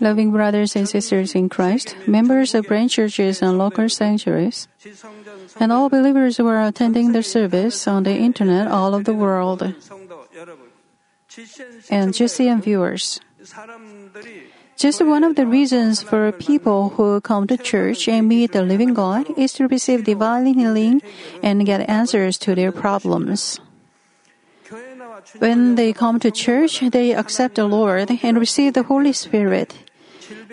Loving brothers and sisters in Christ, members of branch churches and local sanctuaries, and all believers who are attending the service on the internet all over the world, and GCN viewers. Just one of the reasons for people who come to church and meet the living God is to receive divine healing and get answers to their problems. When they come to church, they accept the Lord and receive the Holy Spirit.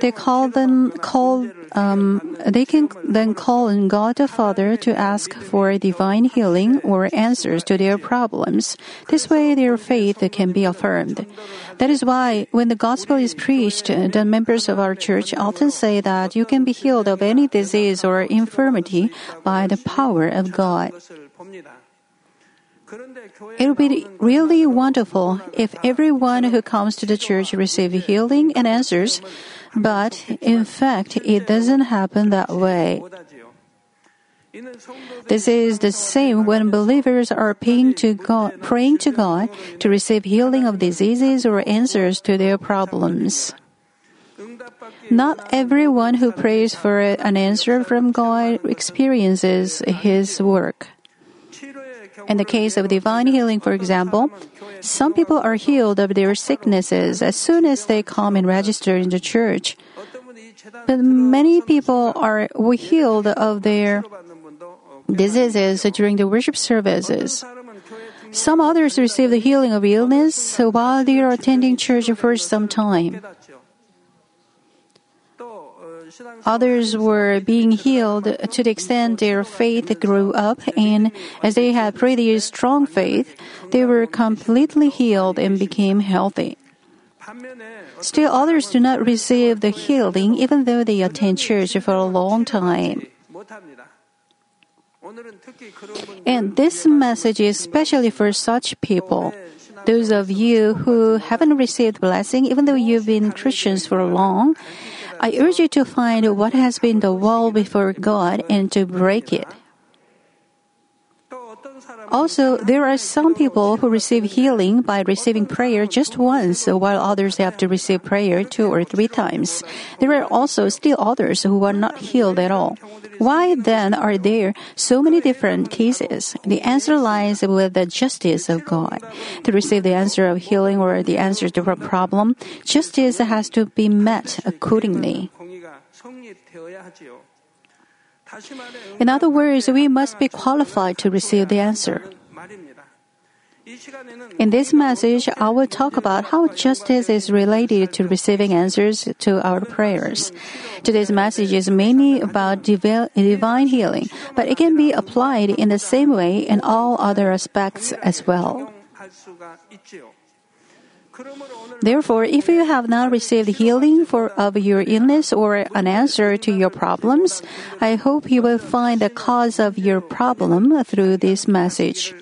They call them call um, they can then call on God the Father to ask for divine healing or answers to their problems. This way, their faith can be affirmed. That is why, when the gospel is preached, the members of our church often say that you can be healed of any disease or infirmity by the power of God. It would be really wonderful if everyone who comes to the church receive healing and answers, but in fact, it doesn't happen that way. This is the same when believers are praying to God, praying to God to receive healing of diseases or answers to their problems. Not everyone who prays for an answer from God experiences His work. In the case of divine healing, for example, some people are healed of their sicknesses as soon as they come and register in the church. But many people are healed of their diseases during the worship services. Some others receive the healing of illness while they are attending church for some time. Others were being healed to the extent their faith grew up, and as they had pretty strong faith, they were completely healed and became healthy. Still, others do not receive the healing even though they attend church for a long time. And this message is especially for such people. Those of you who haven't received blessing even though you've been Christians for long, I urge you to find what has been the wall before God and to break it. Also, there are some people who receive healing by receiving prayer just once, while others have to receive prayer two or three times. There are also still others who are not healed at all. Why then are there so many different cases? The answer lies with the justice of God. To receive the answer of healing or the answer to a problem, justice has to be met accordingly. In other words, we must be qualified to receive the answer. In this message, I will talk about how justice is related to receiving answers to our prayers. Today's message is mainly about divine healing, but it can be applied in the same way in all other aspects as well. Therefore, if you have not received healing for, of your illness or an answer to your problems, I hope you will find the cause of your problem through this message.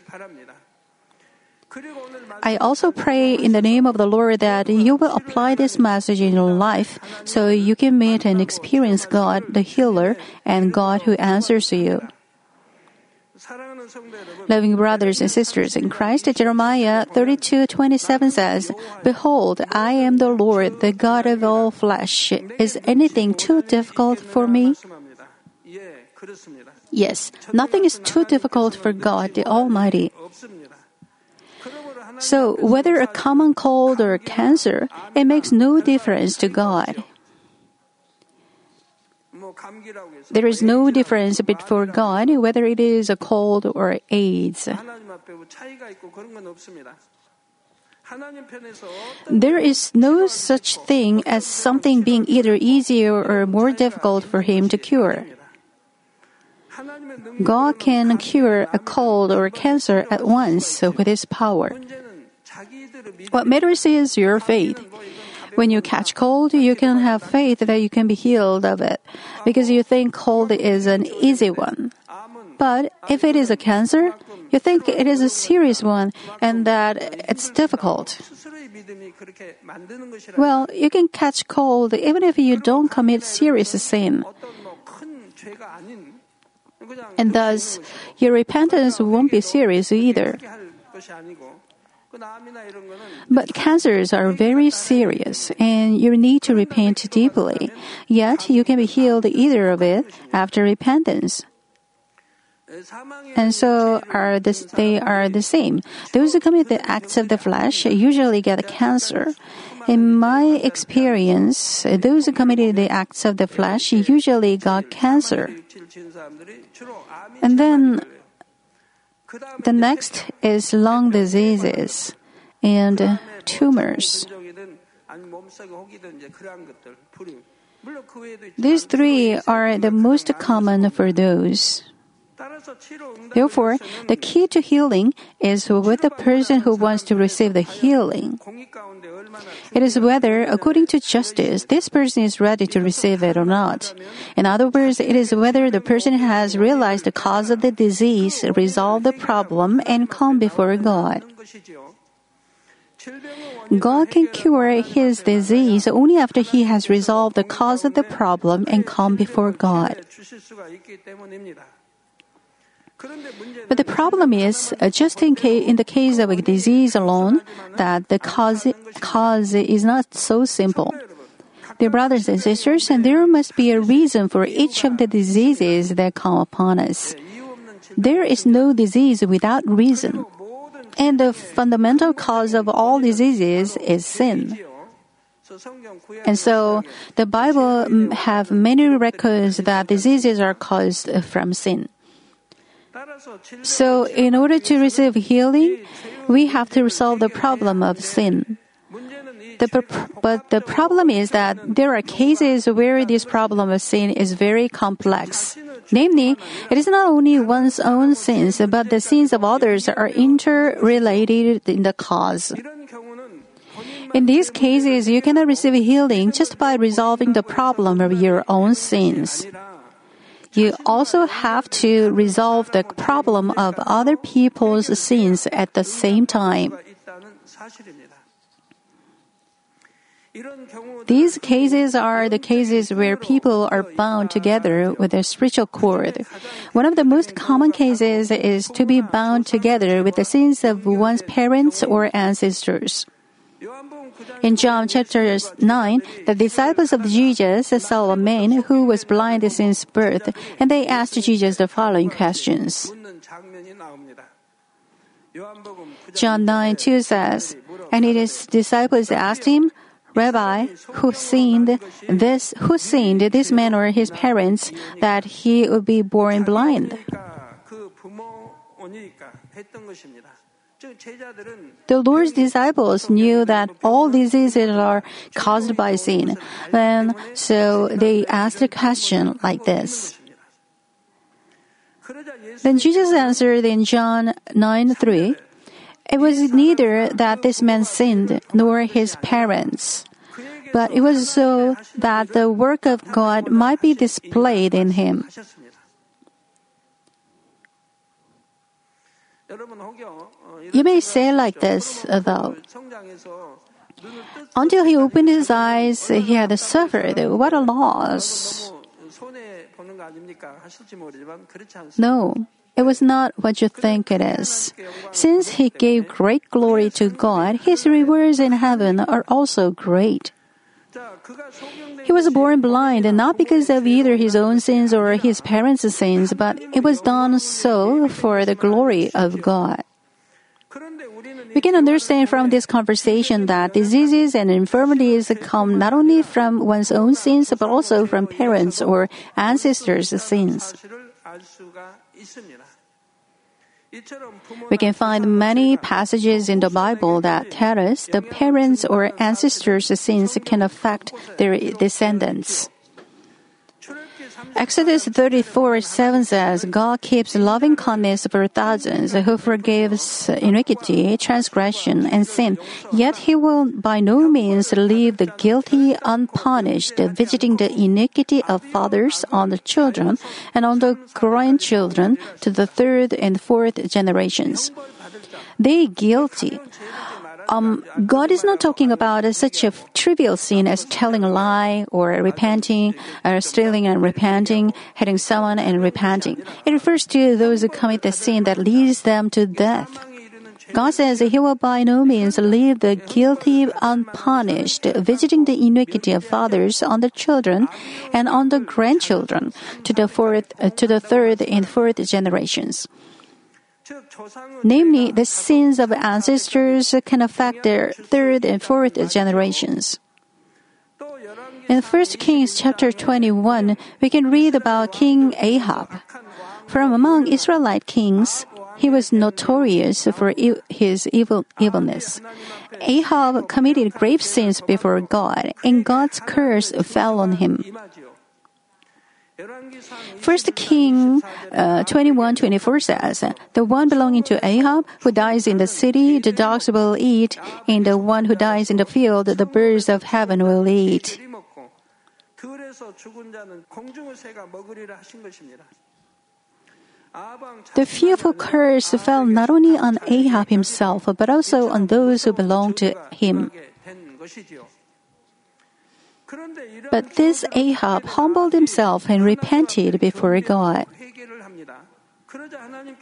I also pray in the name of the Lord that you will apply this message in your life so you can meet and experience God, the healer, and God who answers you. Loving brothers and sisters in Christ, Jeremiah 32:27 says, "Behold, I am the Lord, the God of all flesh. Is anything too difficult for me?" Yes, nothing is too difficult for God the Almighty. So, whether a common cold or cancer, it makes no difference to God. There is no difference before God whether it is a cold or AIDS. There is no such thing as something being either easier or more difficult for Him to cure. God can cure a cold or cancer at once with His power. What matters is your faith. When you catch cold, you can have faith that you can be healed of it because you think cold is an easy one. But if it is a cancer, you think it is a serious one and that it's difficult. Well, you can catch cold even if you don't commit serious sin. And thus, your repentance won't be serious either. But cancers are very serious and you need to repent deeply. Yet you can be healed either of it after repentance. And so are this, they are the same. Those who commit the acts of the flesh usually get cancer. In my experience, those who committed the acts of the flesh usually got cancer. And then the next is lung diseases and tumors. These three are the most common for those. Therefore, the key to healing is with the person who wants to receive the healing. It is whether, according to justice, this person is ready to receive it or not. In other words, it is whether the person has realized the cause of the disease, resolved the problem, and come before God. God can cure his disease only after he has resolved the cause of the problem and come before God. But the problem is, uh, just in, ca- in the case of a disease alone, that the cause, cause is not so simple. Dear brothers and sisters, and there must be a reason for each of the diseases that come upon us. There is no disease without reason. And the fundamental cause of all diseases is sin. And so the Bible mm, have many records that diseases are caused from sin. So, in order to receive healing, we have to resolve the problem of sin. The, but the problem is that there are cases where this problem of sin is very complex. Namely, it is not only one's own sins, but the sins of others are interrelated in the cause. In these cases, you cannot receive healing just by resolving the problem of your own sins you also have to resolve the problem of other people's sins at the same time. These cases are the cases where people are bound together with a spiritual cord. One of the most common cases is to be bound together with the sins of one's parents or ancestors. In John chapter 9, the disciples of Jesus saw a man who was blind since birth, and they asked Jesus the following questions. John 9 2 says, And his disciples asked him, Rabbi, who sinned this who sinned this man or his parents that he would be born blind? The Lord's disciples knew that all diseases are caused by sin, and so they asked a question like this. Then Jesus answered in John 9 3, It was neither that this man sinned nor his parents, but it was so that the work of God might be displayed in him. You may say like this, though. Until he opened his eyes, he had suffered. What a loss. No, it was not what you think it is. Since he gave great glory to God, his rewards in heaven are also great. He was born blind, not because of either his own sins or his parents' sins, but it was done so for the glory of God. We can understand from this conversation that diseases and infirmities come not only from one's own sins, but also from parents or ancestors' sins. We can find many passages in the Bible that tell us the parents or ancestors' sins can affect their descendants. Exodus 34 7 says, God keeps loving kindness for thousands who forgives iniquity, transgression, and sin, yet he will by no means leave the guilty unpunished, visiting the iniquity of fathers on the children and on the grandchildren to the third and fourth generations. They guilty um, God is not talking about such a trivial sin as telling a lie or repenting, or stealing and repenting, hitting someone and repenting. It refers to those who commit the sin that leads them to death. God says he will by no means leave the guilty unpunished, visiting the iniquity of fathers on the children and on the grandchildren to the fourth, uh, to the third and fourth generations. Namely, the sins of ancestors can affect their third and fourth generations. In 1 Kings chapter 21, we can read about King Ahab. From among Israelite kings, he was notorious for his evil, evilness. Ahab committed grave sins before God, and God's curse fell on him. First King uh, 21 24 says, The one belonging to Ahab who dies in the city, the dogs will eat, and the one who dies in the field, the birds of heaven will eat. The fearful curse fell not only on Ahab himself, but also on those who belonged to him. But this Ahab humbled himself and repented before God.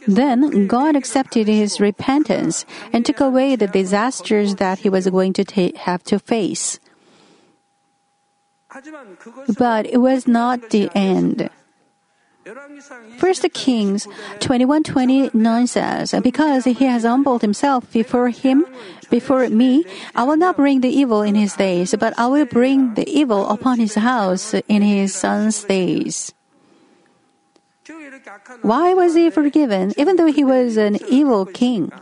Then God accepted his repentance and took away the disasters that he was going to ta- have to face. But it was not the end. First Kings 21:29 says, "Because he has humbled himself before him, before me, I will not bring the evil in his days, but I will bring the evil upon his house in his son's days." Why was he forgiven, even though he was an evil king?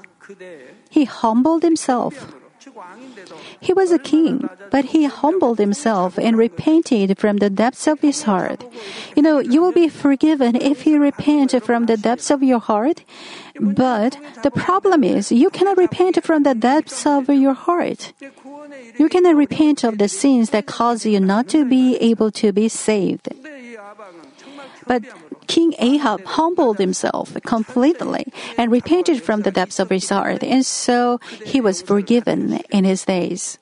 He humbled himself. He was a king, but he humbled himself and repented from the depths of his heart. You know, you will be forgiven if you repent from the depths of your heart. But the problem is, you cannot repent from the depths of your heart. You cannot repent of the sins that cause you not to be able to be saved. But King Ahab humbled himself completely and repented from the depths of his heart, and so he was forgiven in his days.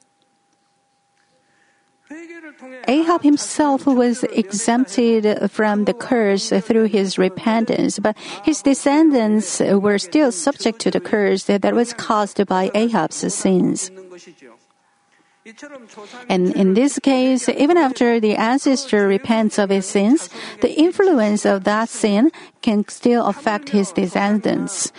Ahab himself was exempted from the curse through his repentance, but his descendants were still subject to the curse that was caused by Ahab's sins. And in this case, even after the ancestor repents of his sins, the influence of that sin can still affect his descendants.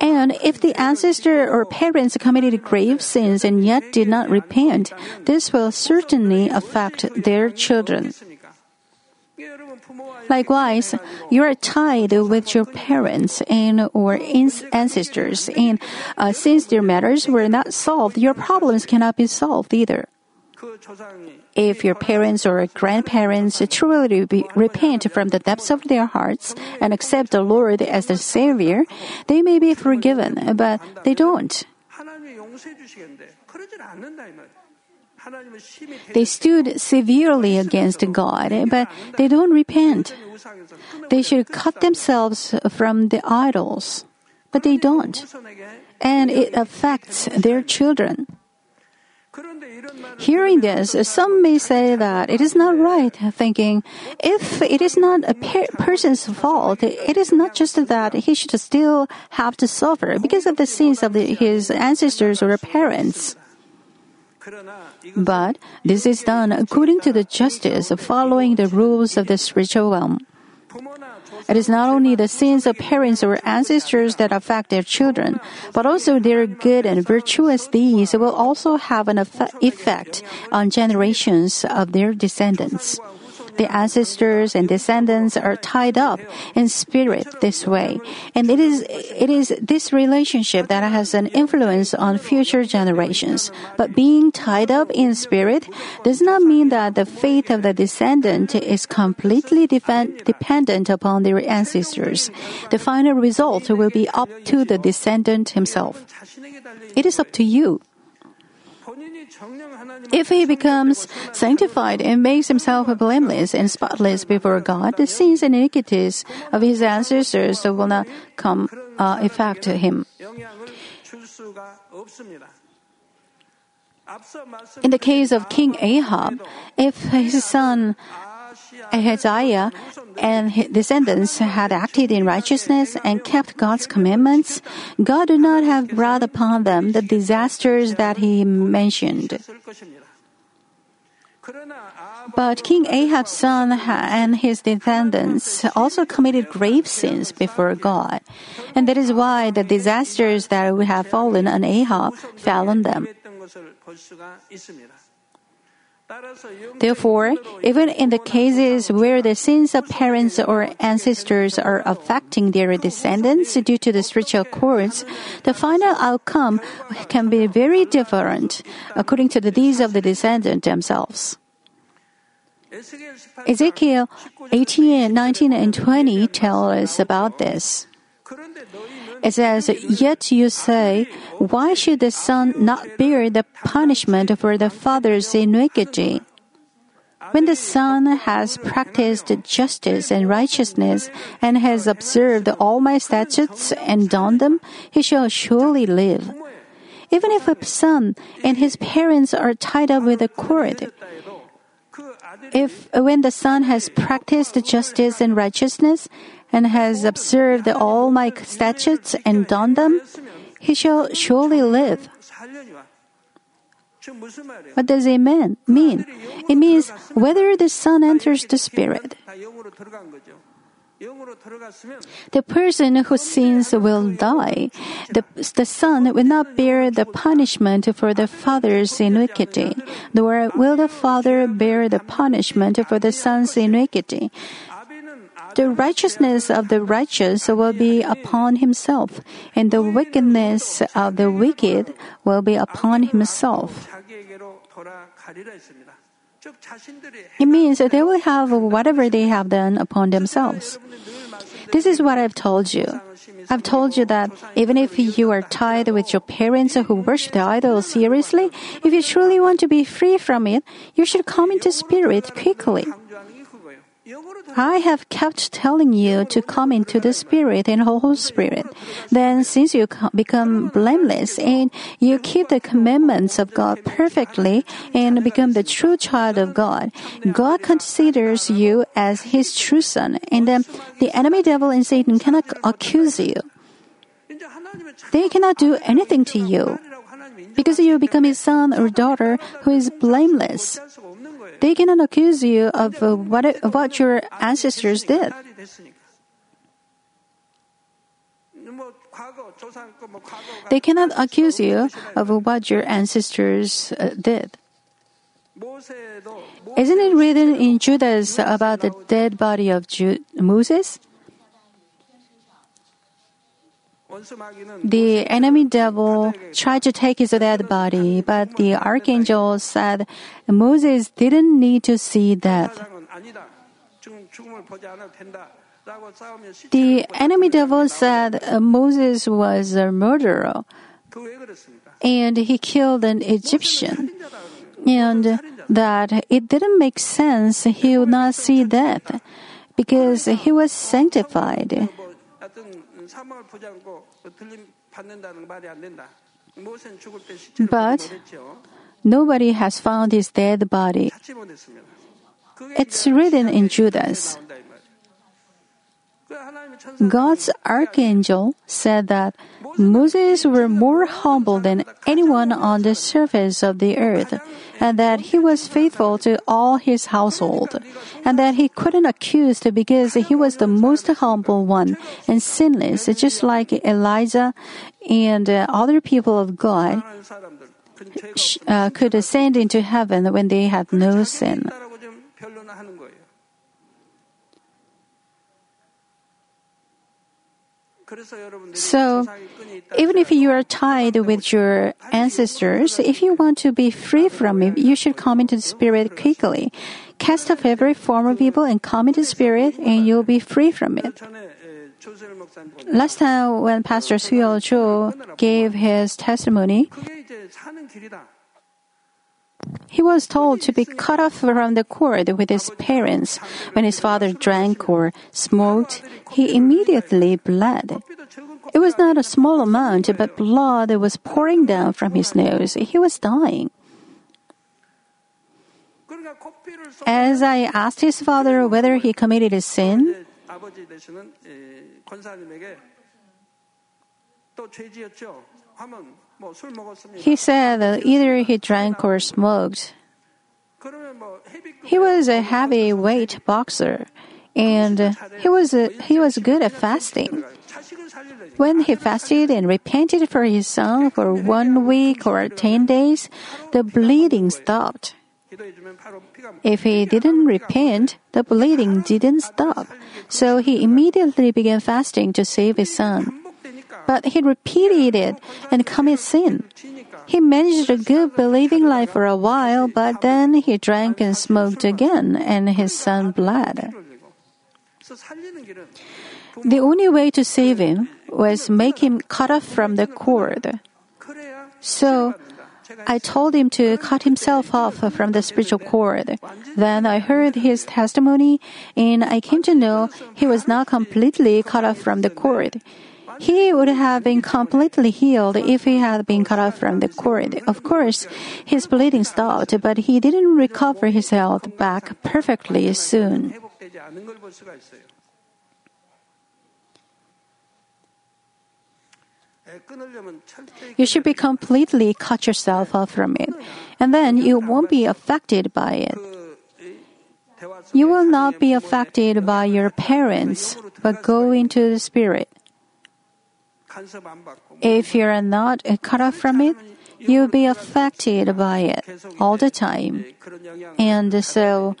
And if the ancestor or parents committed grave sins and yet did not repent, this will certainly affect their children. Likewise, you are tied with your parents and or ancestors, and uh, since their matters were not solved, your problems cannot be solved either. If your parents or grandparents truly repent from the depths of their hearts and accept the Lord as the Savior, they may be forgiven, but they don't. They stood severely against God, but they don't repent. They should cut themselves from the idols, but they don't. And it affects their children. Hearing this, some may say that it is not right, thinking, if it is not a per- person's fault, it is not just that he should still have to suffer because of the sins of the, his ancestors or parents. But this is done according to the justice following the rules of the spiritual realm. It is not only the sins of parents or ancestors that affect their children, but also their good and virtuous deeds will also have an effect on generations of their descendants. The ancestors and descendants are tied up in spirit this way. And it is, it is this relationship that has an influence on future generations. But being tied up in spirit does not mean that the faith of the descendant is completely dependent upon their ancestors. The final result will be up to the descendant himself. It is up to you. If he becomes sanctified and makes himself blameless and spotless before God, the sins and iniquities of his ancestors will not come uh, affect him. In the case of King Ahab, if his son Ahaziah and his descendants had acted in righteousness and kept God's commandments, God would not have brought upon them the disasters that he mentioned. But King Ahab's son and his descendants also committed grave sins before God. And that is why the disasters that would have fallen on Ahab fell on them. Therefore, even in the cases where the sins of parents or ancestors are affecting their descendants due to the spiritual cords, the final outcome can be very different according to the deeds of the descendant themselves. Ezekiel 18, 19, and 20 tell us about this. It says, Yet you say, Why should the son not bear the punishment for the father's iniquity? When the son has practiced justice and righteousness and has observed all my statutes and done them, he shall surely live. Even if a son and his parents are tied up with a cord, if when the son has practiced justice and righteousness and has observed all my statutes and done them, he shall surely live. What does it mean? mean? It means whether the son enters the spirit. The person who sins will die. The, the son will not bear the punishment for the father's iniquity, nor will the father bear the punishment for the son's iniquity. The righteousness of the righteous will be upon himself, and the wickedness of the wicked will be upon himself. It means they will have whatever they have done upon themselves. This is what I've told you. I've told you that even if you are tied with your parents who worship the idol seriously, if you truly want to be free from it, you should come into spirit quickly. I have kept telling you to come into the Spirit and Holy Spirit. Then, since you become blameless and you keep the commandments of God perfectly and become the true child of God, God considers you as His true son, and then the enemy devil and Satan cannot accuse you. They cannot do anything to you because you become His son or daughter who is blameless. They cannot accuse you of uh, what, what your ancestors did. They cannot accuse you of what your ancestors uh, did. Isn't it written in Judas about the dead body of Moses? The enemy devil tried to take his dead body, but the archangel said Moses didn't need to see death. The enemy devil said Moses was a murderer and he killed an Egyptian, and that it didn't make sense he would not see death because he was sanctified. But nobody has found his dead body. It's written in Judas. God's archangel said that Moses were more humble than anyone on the surface of the earth, and that he was faithful to all his household, and that he couldn't accuse because he was the most humble one and sinless, just like Elijah and uh, other people of God uh, could ascend into heaven when they had no sin. So, even if you are tied with your ancestors, if you want to be free from it, you should come into the Spirit quickly. Cast off every form of evil and come into the Spirit, and you'll be free from it. Last time, when Pastor Suyol Cho gave his testimony, he was told to be cut off from the cord with his parents. When his father drank or smoked, he immediately bled. It was not a small amount, but blood was pouring down from his nose. He was dying. As I asked his father whether he committed a sin, he said that either he drank or smoked. He was a heavyweight boxer, and he was a, he was good at fasting. When he fasted and repented for his son for one week or ten days, the bleeding stopped. If he didn't repent, the bleeding didn't stop, so he immediately began fasting to save his son but he repeated it and committed sin. He managed a good believing life for a while, but then he drank and smoked again, and his son bled. The only way to save him was make him cut off from the cord. So I told him to cut himself off from the spiritual cord. Then I heard his testimony, and I came to know he was not completely cut off from the cord. He would have been completely healed if he had been cut off from the cord. Of course, his bleeding stopped, but he didn't recover his health back perfectly soon. You should be completely cut yourself off from it, and then you won't be affected by it. You will not be affected by your parents, but go into the Spirit. If you are not cut off from it, you'll be affected by it all the time. And so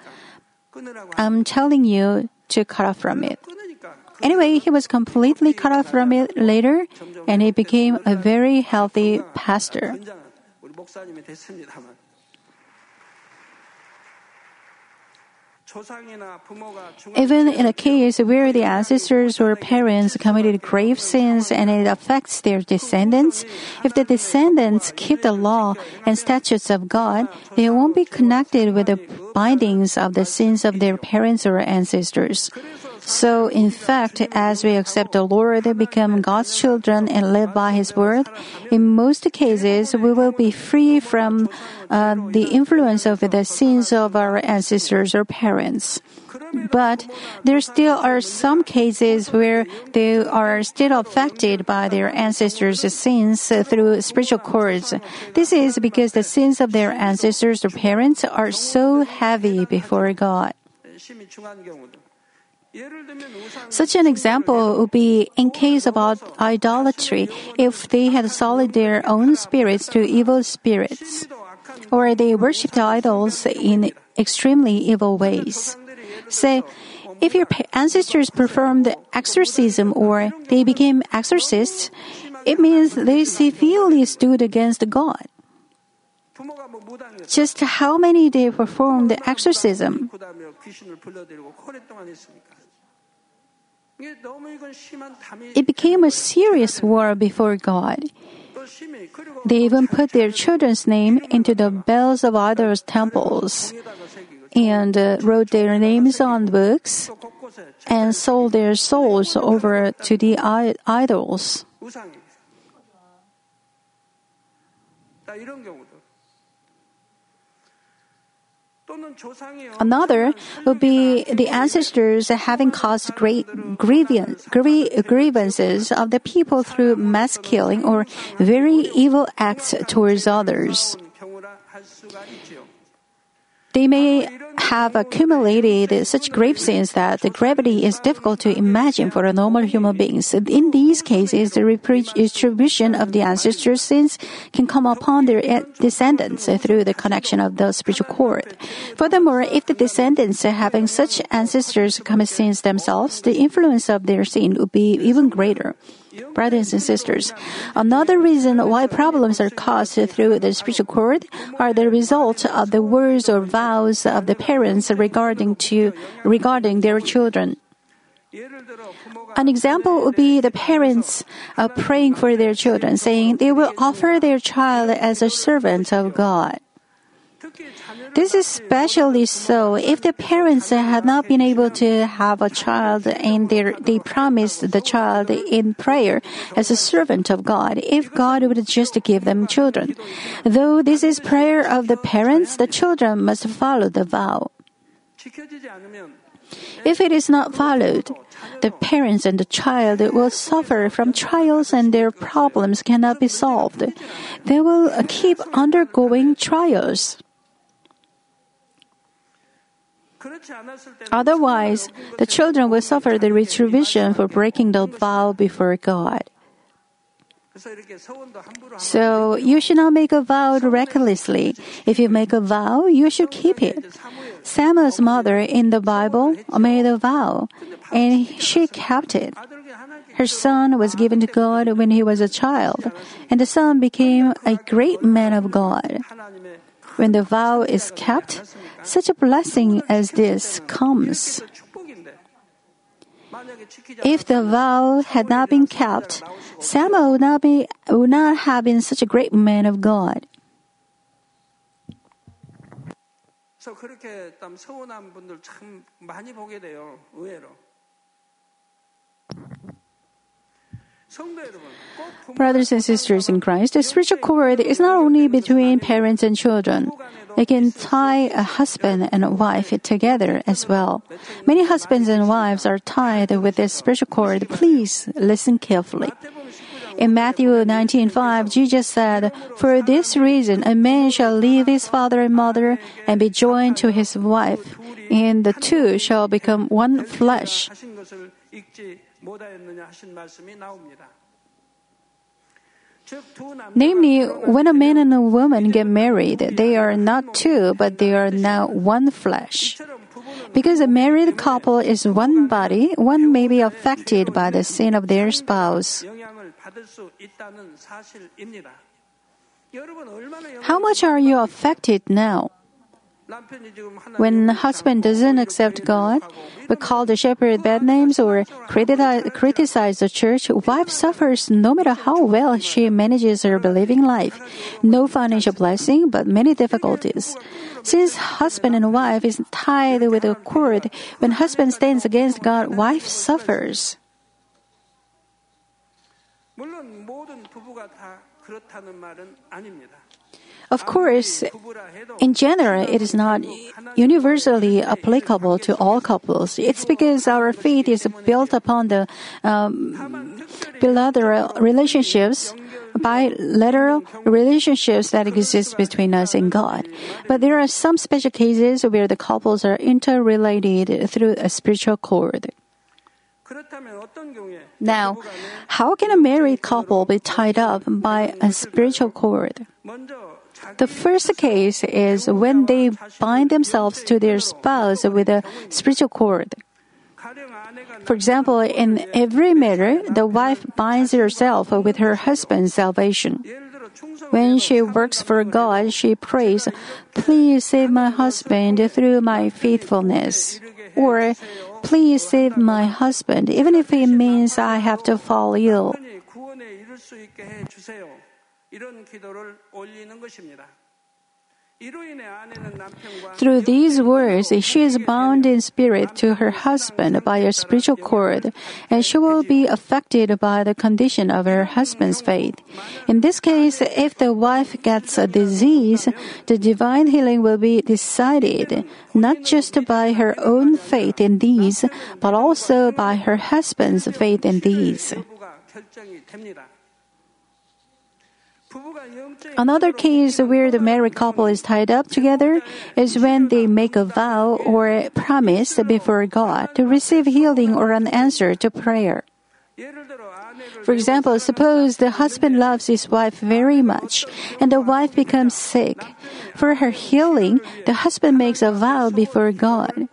I'm telling you to cut off from it. Anyway, he was completely cut off from it later, and he became a very healthy pastor. Even in a case where the ancestors or parents committed grave sins and it affects their descendants, if the descendants keep the law and statutes of God, they won't be connected with the bindings of the sins of their parents or ancestors. So, in fact, as we accept the Lord, become God's children, and live by His word, in most cases we will be free from uh, the influence of the sins of our ancestors or parents. But there still are some cases where they are still affected by their ancestors' sins through spiritual cords. This is because the sins of their ancestors or parents are so heavy before God. Such an example would be in case about idolatry, if they had sold their own spirits to evil spirits, or they worshipped idols in extremely evil ways. Say, if your ancestors performed exorcism or they became exorcists, it means they severely stood against God. Just how many they performed exorcism? It became a serious war before God. They even put their children's name into the bells of others' temples and uh, wrote their names on books and sold their souls over to the I- idols. Another would be the ancestors having caused great grievance, grievances of the people through mass killing or very evil acts towards others. They may have accumulated such grave sins that the gravity is difficult to imagine for a normal human beings. In these cases, the retribution of the ancestors' sins can come upon their descendants through the connection of the spiritual cord. Furthermore, if the descendants having such ancestors commit sins themselves, the influence of their sin would be even greater. Brothers and sisters, another reason why problems are caused through the spiritual cord are the result of the words or vows of the parents regarding to regarding their children. An example would be the parents uh, praying for their children, saying they will offer their child as a servant of God. This is especially so if the parents had not been able to have a child and they promised the child in prayer as a servant of God, if God would just give them children. Though this is prayer of the parents, the children must follow the vow. If it is not followed, the parents and the child will suffer from trials and their problems cannot be solved. They will keep undergoing trials. Otherwise, the children will suffer the retribution for breaking the vow before God. So you should not make a vow recklessly. If you make a vow, you should keep it. Samuel's mother in the Bible made a vow, and she kept it. Her son was given to God when he was a child, and the son became a great man of God. When the vow is kept, such a blessing as this comes. If the vow had not been kept, Samuel would not, be, would not have been such a great man of God. 그래서 그렇게 좀 서운한 분들 참 많이 보게 돼요. 의외로. Brothers and sisters in Christ, the spiritual cord is not only between parents and children. It can tie a husband and a wife together as well. Many husbands and wives are tied with this spiritual cord. Please listen carefully. In Matthew 19:5, Jesus said, "For this reason a man shall leave his father and mother and be joined to his wife, and the two shall become one flesh." Namely, when a man and a woman get married, they are not two, but they are now one flesh. Because a married couple is one body, one may be affected by the sin of their spouse. How much are you affected now? When husband doesn't accept God, but call the shepherd bad names or criticize, the church, wife suffers no matter how well she manages her believing life. No financial blessing, but many difficulties. Since husband and wife is tied with a cord, when husband stands against God, wife suffers. Of course, in general, it is not universally applicable to all couples. It's because our faith is built upon the um, bilateral relationships, bilateral relationships that exist between us and God. But there are some special cases where the couples are interrelated through a spiritual cord. Now, how can a married couple be tied up by a spiritual cord? The first case is when they bind themselves to their spouse with a spiritual cord. For example, in every matter, the wife binds herself with her husband's salvation. When she works for God, she prays, Please save my husband through my faithfulness. Or, Please save my husband, even if it means I have to fall ill. Through these words, she is bound in spirit to her husband by a spiritual cord, and she will be affected by the condition of her husband's faith. In this case, if the wife gets a disease, the divine healing will be decided not just by her own faith in these, but also by her husband's faith in these. Another case where the married couple is tied up together is when they make a vow or promise before God to receive healing or an answer to prayer. For example, suppose the husband loves his wife very much and the wife becomes sick. For her healing, the husband makes a vow before God.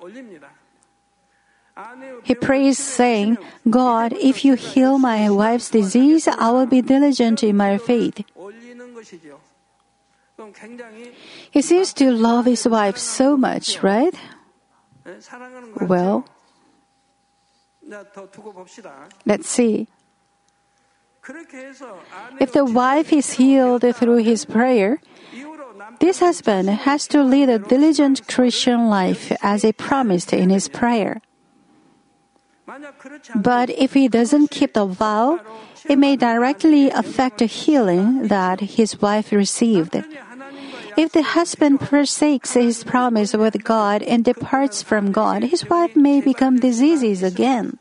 He prays, saying, God, if you heal my wife's disease, I will be diligent in my faith. He seems to love his wife so much, right? Well, let's see. If the wife is healed through his prayer, this husband has to lead a diligent Christian life as he promised in his prayer. But if he doesn't keep the vow, it may directly affect the healing that his wife received. If the husband forsakes his promise with God and departs from God, his wife may become diseases again.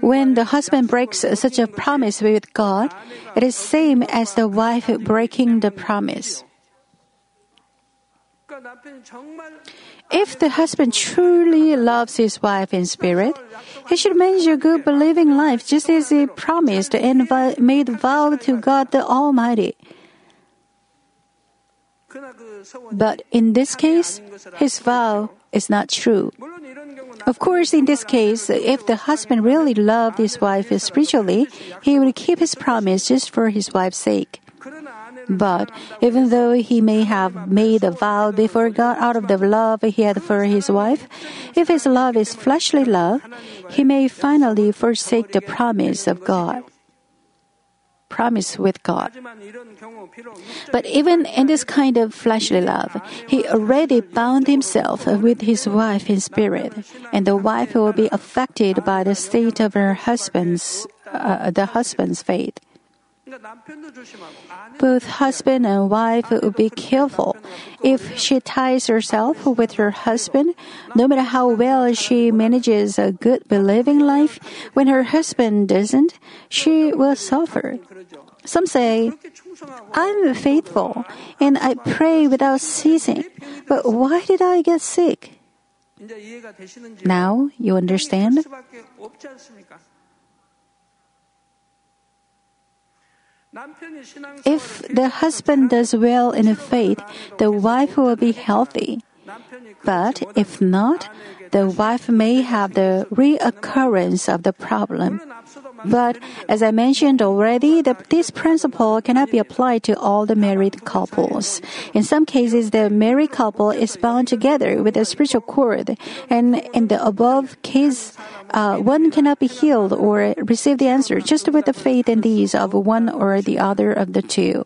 When the husband breaks such a promise with God, it is same as the wife breaking the promise. If the husband truly loves his wife in spirit, he should manage a good believing life just as he promised and made vow to God the Almighty. But in this case, his vow is not true. Of course, in this case, if the husband really loved his wife spiritually, he would keep his promise just for his wife's sake. But even though he may have made a vow before God out of the love he had for his wife, if his love is fleshly love, he may finally forsake the promise of God. Promise with God. But even in this kind of fleshly love, he already bound himself with his wife in spirit, and the wife will be affected by the state of her husband's, uh, the husband's faith. Both husband and wife would be careful. If she ties herself with her husband, no matter how well she manages a good believing life, when her husband doesn't, she will suffer. Some say, I'm faithful and I pray without ceasing, but why did I get sick? Now you understand? If the husband does well in a faith, the wife will be healthy. But if not, the wife may have the reoccurrence of the problem. But as I mentioned already, the, this principle cannot be applied to all the married couples. In some cases, the married couple is bound together with a spiritual cord, and in the above case, uh, one cannot be healed or receive the answer just with the faith and these of one or the other of the two.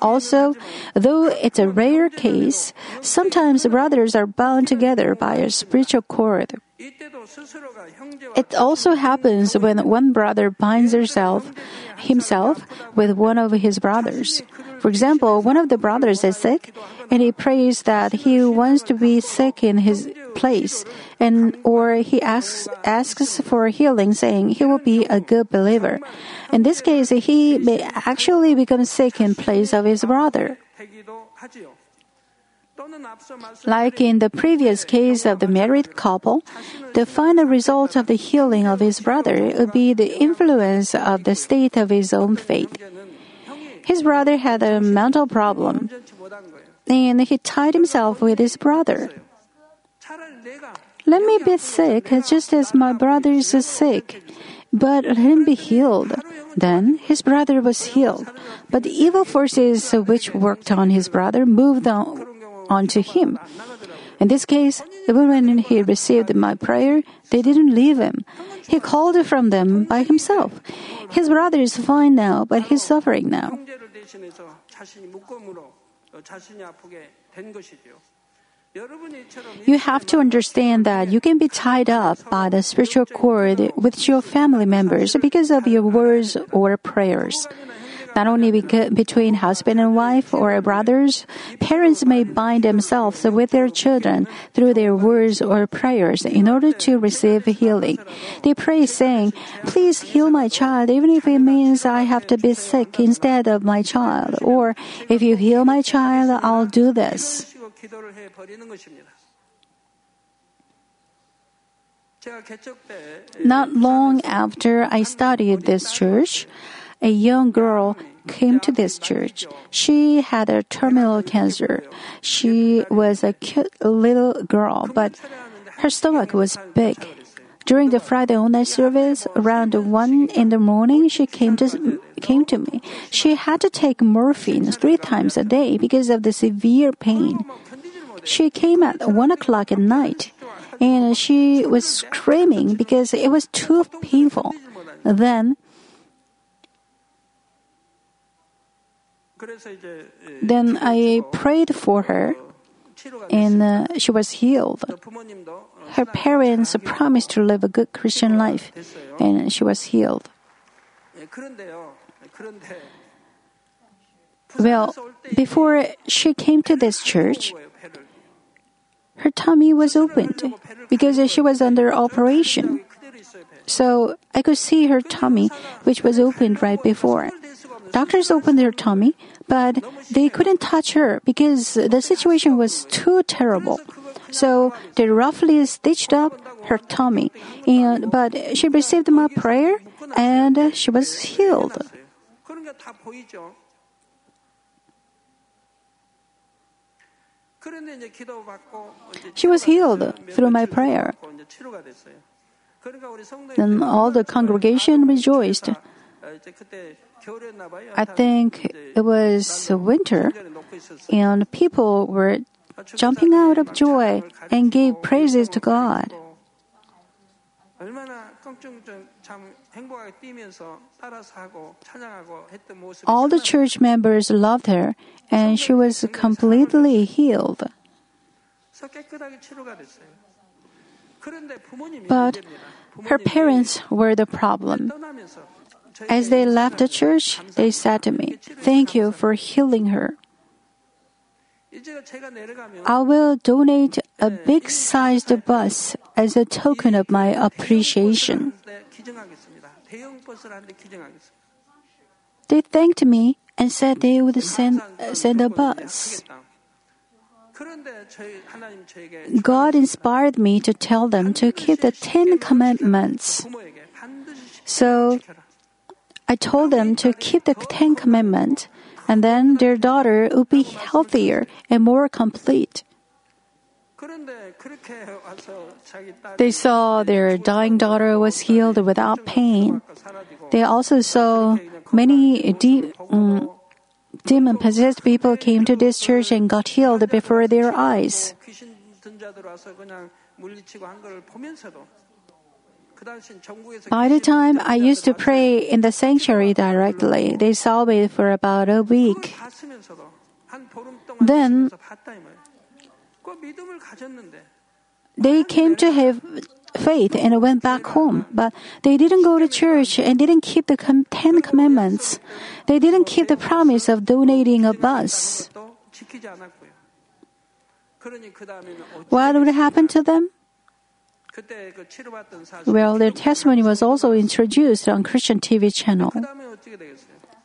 Also, though it's a rare case, sometimes brothers are bound together by a spiritual cord. It also happens when one brother binds himself, himself with one of his brothers. For example, one of the brothers is sick, and he prays that he wants to be sick in his place, and or he asks asks for healing, saying he will be a good believer. In this case, he may actually become sick in place of his brother. Like in the previous case of the married couple, the final result of the healing of his brother would be the influence of the state of his own faith. His brother had a mental problem, and he tied himself with his brother. Let me be sick just as my brother is sick, but let him be healed. Then his brother was healed, but the evil forces which worked on his brother moved on onto him. In this case, even when he received my prayer, they didn't leave him. He called from them by himself. His brother is fine now, but he's suffering now. You have to understand that you can be tied up by the spiritual cord with your family members because of your words or prayers. Not only between husband and wife or brothers, parents may bind themselves with their children through their words or prayers in order to receive healing. They pray saying, Please heal my child, even if it means I have to be sick instead of my child. Or, if you heal my child, I'll do this. Not long after I studied this church, a young girl came to this church. She had a terminal cancer. She was a cute little girl, but her stomach was big. During the Friday night service, around one in the morning, she came to came to me. She had to take morphine three times a day because of the severe pain. She came at one o'clock at night, and she was screaming because it was too painful. Then, Then I prayed for her and uh, she was healed. Her parents promised to live a good Christian life and she was healed. Well, before she came to this church, her tummy was opened because she was under operation. So I could see her tummy, which was opened right before. Doctors opened her tummy, but they couldn't touch her because the situation was too terrible. So they roughly stitched up her tummy, and but she received my prayer and she was healed. She was healed through my prayer. Then all the congregation rejoiced. I think it was winter, and people were jumping out of joy and gave praises to God. All the church members loved her, and she was completely healed. But her parents were the problem. As they left the church, they said to me, Thank you for healing her. I will donate a big sized bus as a token of my appreciation. They thanked me and said they would send, send a bus. God inspired me to tell them to keep the Ten Commandments. So I told them to keep the Ten Commandments, and then their daughter would be healthier and more complete. They saw their dying daughter was healed without pain. They also saw many de- mm, um, demon possessed people came to this church and got healed before their eyes. By the time I used to pray in the sanctuary directly, they saw me for about a week. Then they came to have faith and went back home, but they didn't go to church and didn't keep the Ten Commandments. They didn't keep the promise of donating a bus. What would happen to them? Well, their testimony was also introduced on Christian TV channel.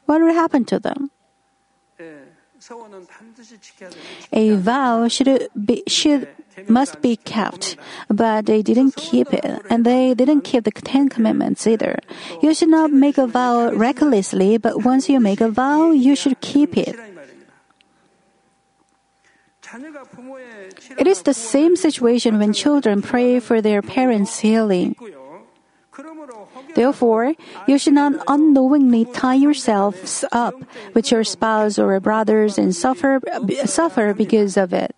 What will happen to them? A vow should be should must be kept, but they didn't keep it, and they didn't keep the Ten Commandments either. You should not make a vow recklessly, but once you make a vow, you should keep it. It is the same situation when children pray for their parents' healing. Therefore, you should not unknowingly tie yourselves up with your spouse or brothers and suffer, suffer because of it.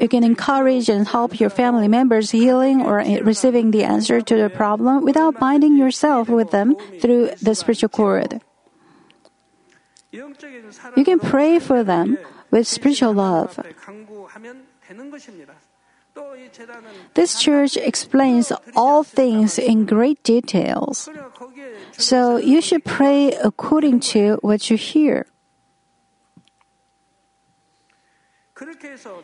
You can encourage and help your family members healing or receiving the answer to the problem without binding yourself with them through the spiritual cord. You can pray for them with spiritual love. This church explains all things in great details. So you should pray according to what you hear.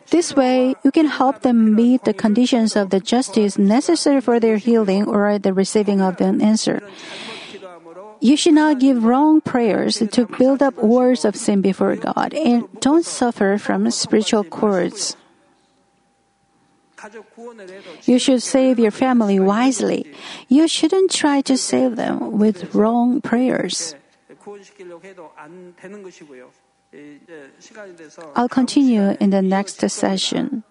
This way, you can help them meet the conditions of the justice necessary for their healing or the receiving of an answer. You should not give wrong prayers to build up words of sin before God, and don't suffer from spiritual cords. You should save your family wisely. You shouldn't try to save them with wrong prayers. I'll continue in the next session.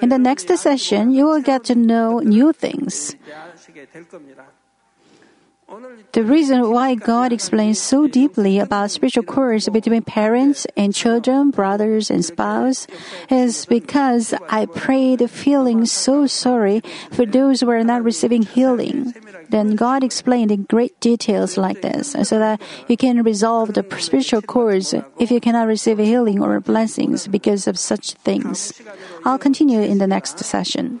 In the next session, you will get to know new things. The reason why God explains so deeply about spiritual cords between parents and children, brothers and spouse, is because I prayed feeling so sorry for those who are not receiving healing. Then God explained in great details like this, so that you can resolve the spiritual cords if you cannot receive healing or blessings because of such things. I'll continue in the next session.